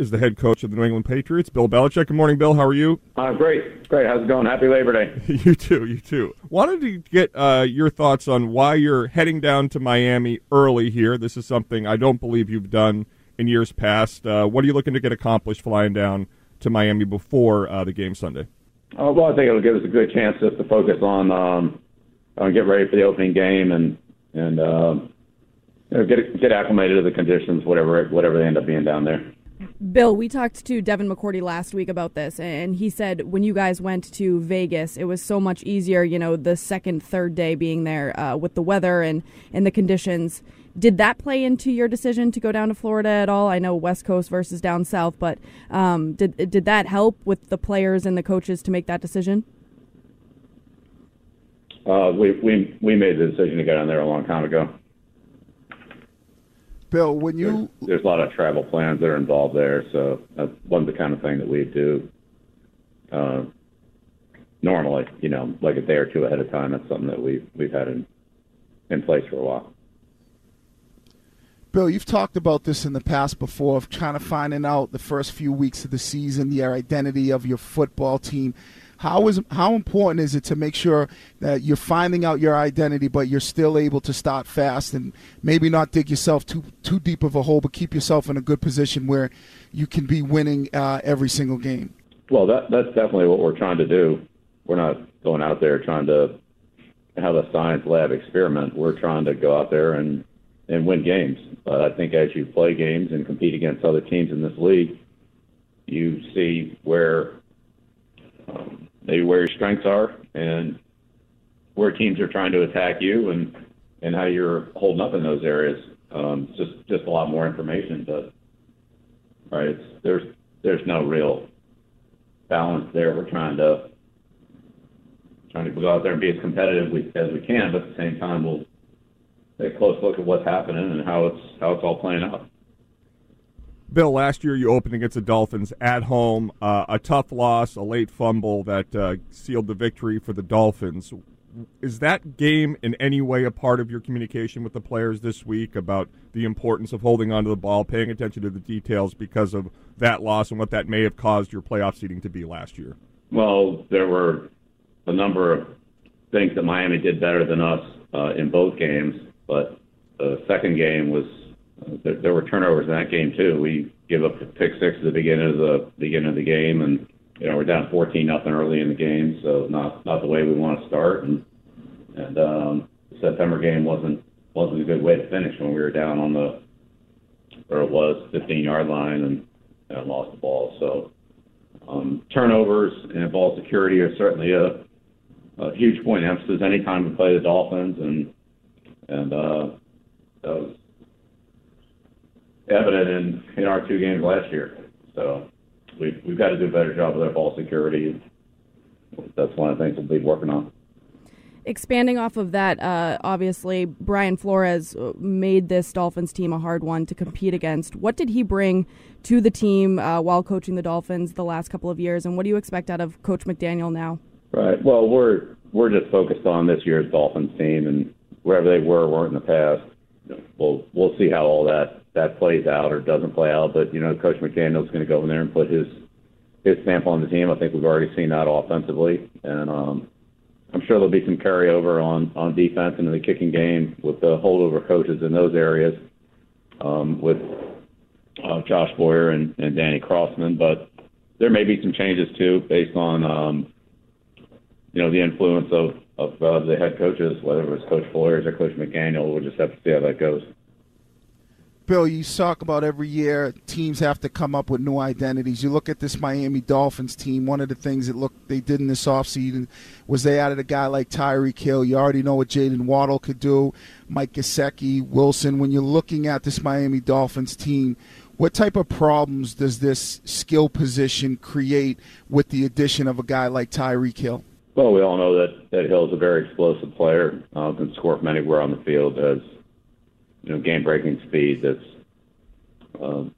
is the head coach of the New England Patriots, Bill Belichick. Good morning, Bill. How are you? Uh, great, great. How's it going? Happy Labor Day. you too, you too. Wanted to get uh, your thoughts on why you're heading down to Miami early here. This is something I don't believe you've done in years past. Uh, what are you looking to get accomplished flying down to Miami before uh, the game Sunday? Uh, well, I think it'll give us a good chance just to focus on um, on get ready for the opening game and and uh, you know, get get acclimated to the conditions, whatever whatever they end up being down there. Bill, we talked to Devin McCourty last week about this, and he said when you guys went to Vegas, it was so much easier, you know, the second, third day being there uh, with the weather and, and the conditions. Did that play into your decision to go down to Florida at all? I know West Coast versus down south, but um, did did that help with the players and the coaches to make that decision? Uh, we we we made the decision to go down there a long time ago. Bill, when you there's, there's a lot of travel plans that are involved there, so that wasn't the kind of thing that we do uh, normally. You know, like a day or two ahead of time. That's something that we've we've had in in place for a while. Bill, you've talked about this in the past before of trying to finding out the first few weeks of the season, the identity of your football team. How is how important is it to make sure that you're finding out your identity, but you're still able to start fast and maybe not dig yourself too too deep of a hole, but keep yourself in a good position where you can be winning uh, every single game? Well, that that's definitely what we're trying to do. We're not going out there trying to have a science lab experiment. We're trying to go out there and and win games. But I think as you play games and compete against other teams in this league, you see where um, maybe where your strengths are and where teams are trying to attack you and and how you're holding up in those areas. Um, just just a lot more information, but right, there's there's no real balance there. We're trying to trying to go out there and be as competitive as we can, but at the same time, we'll take a close look at what's happening and how it's how it's all playing out. Bill, last year you opened against the Dolphins at home, uh, a tough loss, a late fumble that uh, sealed the victory for the Dolphins. Is that game in any way a part of your communication with the players this week about the importance of holding onto the ball, paying attention to the details because of that loss and what that may have caused your playoff seeding to be last year? Well, there were a number of things that Miami did better than us uh, in both games, but the second game was there, there were turnovers in that game too. We give up the pick six at the beginning of the beginning of the game, and you know we're down 14 nothing early in the game, so not not the way we want to start. And and um, the September game wasn't wasn't a good way to finish when we were down on the or it was 15 yard line and, and lost the ball. So um, turnovers and ball security are certainly a, a huge point emphasis anytime we play the Dolphins, and and uh, that was evident in, in our two games last year. So we've, we've got to do a better job with our ball security. That's one of the things we'll be working on. Expanding off of that, uh, obviously, Brian Flores made this Dolphins team a hard one to compete against. What did he bring to the team uh, while coaching the Dolphins the last couple of years, and what do you expect out of Coach McDaniel now? Right. Well, we're we're just focused on this year's Dolphins team, and wherever they were weren't in the past. We'll we'll see how all that that plays out or doesn't play out. But you know, Coach McDaniel's going to go in there and put his his stamp on the team. I think we've already seen that offensively, and um, I'm sure there'll be some carryover on on defense and in the kicking game with the holdover coaches in those areas um, with uh, Josh Boyer and, and Danny Crossman. But there may be some changes too, based on um, you know the influence of of uh, the head coaches, whether it was Coach Flores or Coach McDaniel. We'll just have to see how that goes. Bill, you talk about every year teams have to come up with new identities. You look at this Miami Dolphins team. One of the things that look they did in this offseason was they added a guy like Tyreek Hill. You already know what Jaylen Waddle could do, Mike Gesicki, Wilson. When you're looking at this Miami Dolphins team, what type of problems does this skill position create with the addition of a guy like Tyreek Hill? Well, we all know that that Hill is a very explosive player. Uh, can score from anywhere on the field. Has you know, game-breaking speed that's um,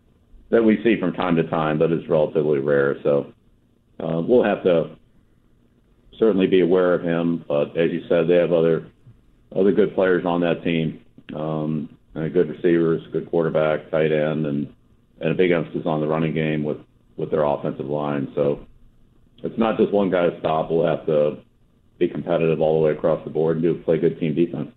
that we see from time to time, but it's relatively rare. So uh, we'll have to certainly be aware of him. But as you said, they have other other good players on that team, um, and good receivers, good quarterback, tight end, and and a big emphasis on the running game with with their offensive line. So it's not just one guy to stop. We'll have to be competitive all the way across the board and do play good team defense.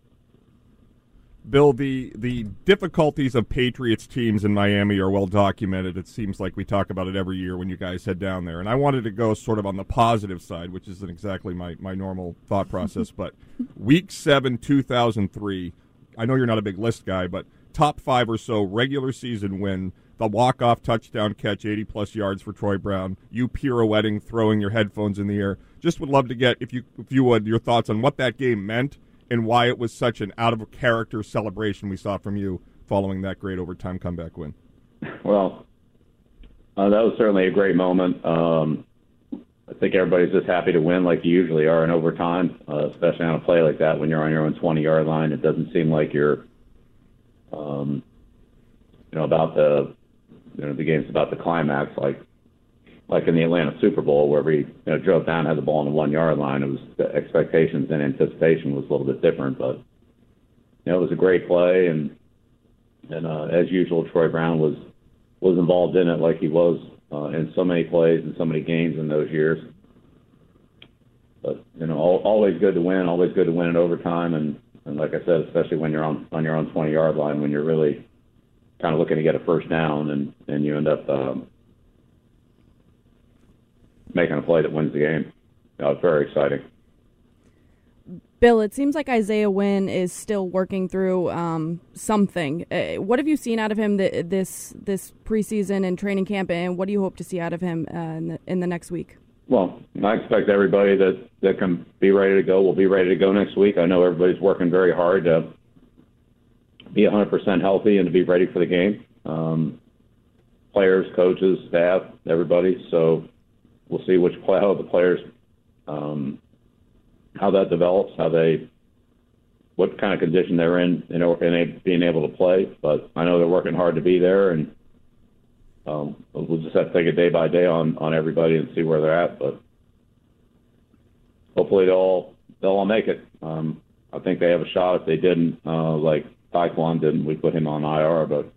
Bill, the the difficulties of Patriots teams in Miami are well documented. It seems like we talk about it every year when you guys head down there. And I wanted to go sort of on the positive side, which isn't exactly my, my normal thought process. but week seven, two thousand three, I know you're not a big list guy, but top five or so regular season win, the walk off touchdown catch, eighty plus yards for Troy Brown, you pirouetting, throwing your headphones in the air. Just would love to get if you if you would your thoughts on what that game meant and why it was such an out of character celebration we saw from you following that great overtime comeback win. Well, uh, that was certainly a great moment. Um, I think everybody's just happy to win like you usually are in overtime, uh, especially on a play like that when you're on your own 20 yard line. It doesn't seem like you're, um, you know, about the, you know, the game's about the climax like like in the Atlanta Super Bowl where we you know, drove down, had the ball on the one yard line. It was the expectations and anticipation was a little bit different, but you know, it was a great play and and uh, as usual, Troy Brown was was involved in it like he was uh, in so many plays and so many games in those years. But you know, all, always good to win, always good to win in overtime, and and like I said, especially when you're on on your own 20 yard line, when you're really kind of looking to get a first down, and and you end up um, making a play that wins the game. It's very exciting. Bill, it seems like Isaiah Wynn is still working through um, something. Uh, what have you seen out of him th- this this preseason and training camp, and what do you hope to see out of him uh, in, the, in the next week? Well, I expect everybody that that can be ready to go will be ready to go next week. I know everybody's working very hard to be 100% healthy and to be ready for the game. Um, players, coaches, staff, everybody. So we'll see which play, how the players, um, how that develops, how they, what kind of condition they're in, you know, and being able to play. But I know they're working hard to be there, and um, we'll just have to take it day by day on on everybody and see where they're at. But hopefully they'll all they'll all make it. Um, I think they have a shot. If they didn't, uh, like Tyquan didn't, we put him on IR, but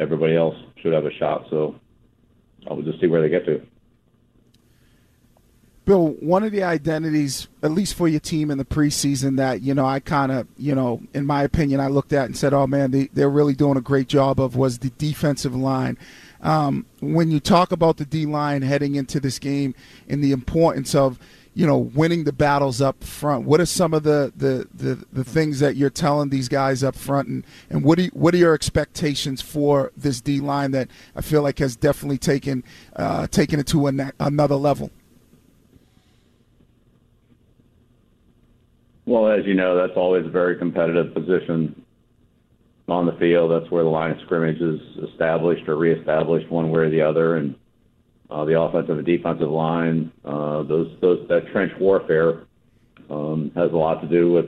everybody else should have a shot. So I'll just see where they get to. Bill, one of the identities, at least for your team in the preseason, that you know I kind of, you know, in my opinion, I looked at and said, "Oh man, they, they're really doing a great job." Of was the defensive line. Um, when you talk about the D line heading into this game and the importance of, you know, winning the battles up front, what are some of the the, the, the things that you're telling these guys up front, and, and what do what are your expectations for this D line that I feel like has definitely taken uh, taken it to a, another level? Well, as you know, that's always a very competitive position on the field. That's where the line of scrimmage is established or reestablished one way or the other. And uh, the offensive and defensive line, uh, those, those, that trench warfare um, has a lot to do with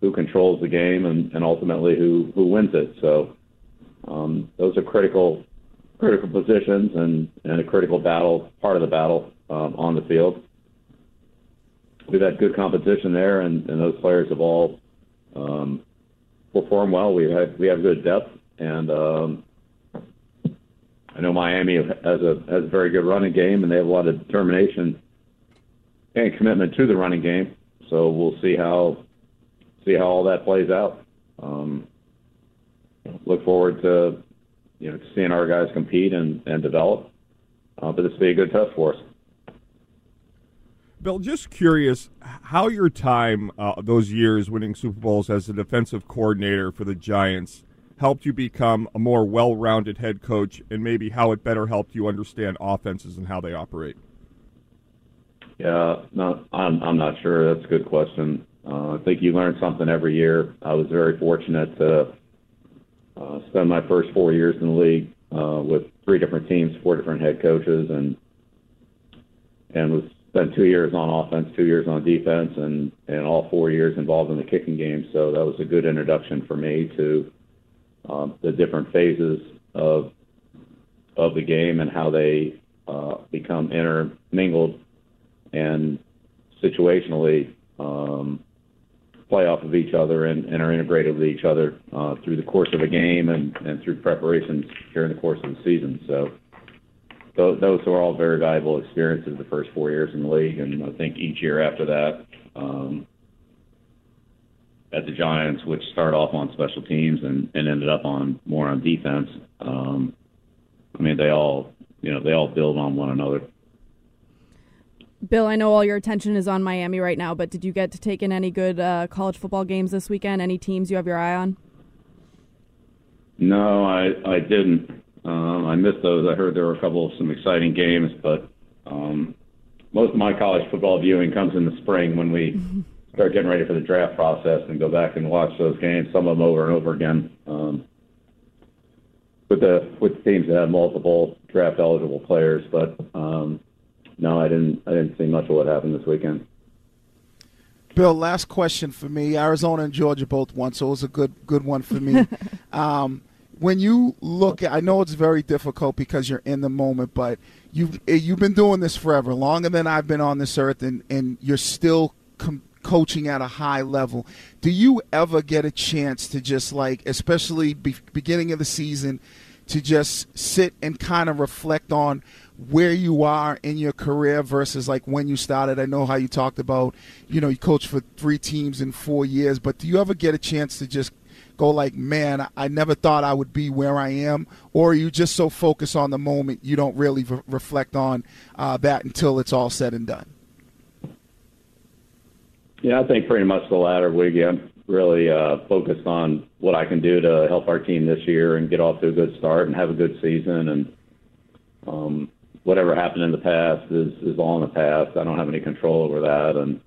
who controls the game and, and ultimately who, who wins it. So um, those are critical critical positions and, and a critical battle, part of the battle um, on the field we've had good competition there, and, and those players have all um, performed well. We had we have good depth, and um, I know Miami has a has a very good running game, and they have a lot of determination and commitment to the running game. So we'll see how see how all that plays out. Um, look forward to you know seeing our guys compete and, and develop. Uh, but this will be a good test for us. Bill, just curious how your time, uh, those years winning Super Bowls as a defensive coordinator for the Giants, helped you become a more well rounded head coach, and maybe how it better helped you understand offenses and how they operate. Yeah, no, I'm, I'm not sure. That's a good question. Uh, I think you learn something every year. I was very fortunate to uh, spend my first four years in the league uh, with three different teams, four different head coaches, and and was spent two years on offense, two years on defense, and and all four years involved in the kicking game. So that was a good introduction for me to um, the different phases of of the game and how they uh, become intermingled and situationally um, play off of each other and, and are integrated with each other uh, through the course of a game and, and through preparations during the course of the season. So those, those were all very valuable experiences the first four years in the league, and I think each year after that, um, at the Giants, which started off on special teams and, and ended up on more on defense. Um, I mean, they all, you know, they all build on one another. Bill, I know all your attention is on Miami right now, but did you get to take in any good uh, college football games this weekend? Any teams you have your eye on? No, I I didn't. Um, I missed those. I heard there were a couple of some exciting games, but um, most of my college football viewing comes in the spring when we start getting ready for the draft process and go back and watch those games, some of them over and over again. Um, with the with teams that have multiple draft eligible players, but um, no, I didn't. I didn't see much of what happened this weekend. Bill, last question for me. Arizona and Georgia both won, so it was a good good one for me. um, when you look at, I know it's very difficult because you're in the moment, but you've eh, you've been doing this forever, longer than I've been on this earth, and and you're still com- coaching at a high level. Do you ever get a chance to just like, especially be- beginning of the season, to just sit and kind of reflect on where you are in your career versus like when you started. I know how you talked about, you know, you coached for three teams in four years, but do you ever get a chance to just go like, man, I never thought I would be where I am, or you just so focused on the moment you don't really re- reflect on uh, that until it's all said and done? Yeah, I think pretty much the latter, Wiggy. I'm really uh, focused on what I can do to help our team this year and get off to a good start and have a good season. And um, whatever happened in the past is, is all in the past. I don't have any control over that. And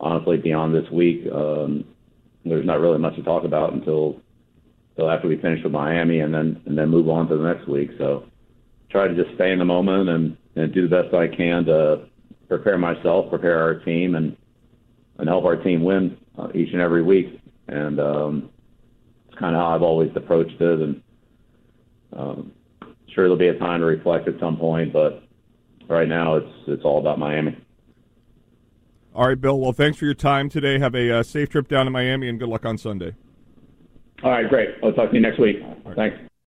honestly, beyond this week, um, there's not really much to talk about until until after we finish with Miami and then and then move on to the next week. So try to just stay in the moment and, and do the best I can to prepare myself, prepare our team, and and help our team win uh, each and every week. And um, it's kind of how I've always approached it. And um, sure, there'll be a time to reflect at some point, but right now it's it's all about Miami. All right, Bill. Well, thanks for your time today. Have a uh, safe trip down to Miami, and good luck on Sunday. All right, great. I'll talk to you next week. Thanks.